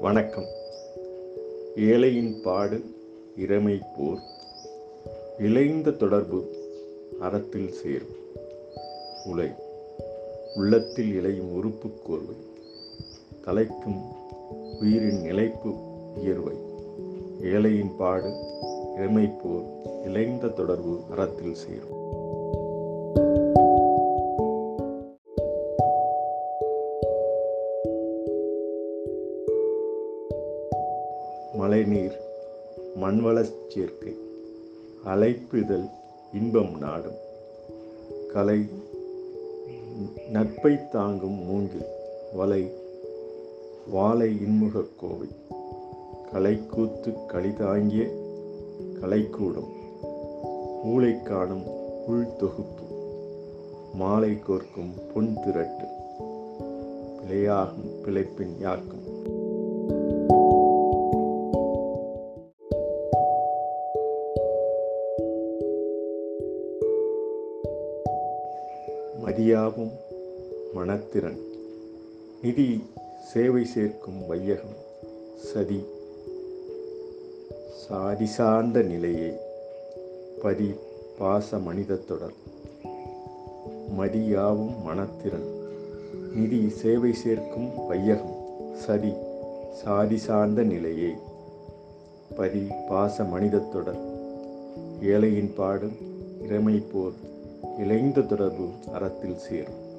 வணக்கம். ஏழையின் பாடு இறைமை போர். இழைந்த தொடர்பு அறத்தில் சேரும். உலை. உள்ளத்தில் இளையும் உறுப்பு கோர்வை. தலைக்கும் உயிரின் நிலைப்பு உயர்வை ஏழையின் பாடு இறைமை போர் இழைந்த தொடர்பு அறத்தில் சேரும். மழைநீர் மண்வளச் சேர்க்கை அழைப்புதல் இன்பம் நாடும். கலை நட்பை தாங்கும் மூங்கில் வலை வாழை இன்முகக் கோவை. கலைக்கூத்து களிதாங்கிய கலைக்கூடம் ஊளை காணும் உள் தொகுப்பு மாலை கோர்க்கும் பொன் திரட்டு பிழையாகும் பிழைப்பின் யாக்கும். மதியாவும் மனத்திறன். நிதி சேவை சேர்க்கும் வையகம் சதி. சாதி சார்ந்த நிலையே பரி பாச மனித தொடர். மதியாவும் மனத்திறன். நிதி சேவை சேர்க்கும் வையகம் சதி. சாதி சார்ந்த நிலையே பரி பாச மனிதத்தொடர் ஏழையின் பாடும் இறைமை போர். இழைந்த தொடர்பு அறத்தில் சேரும்.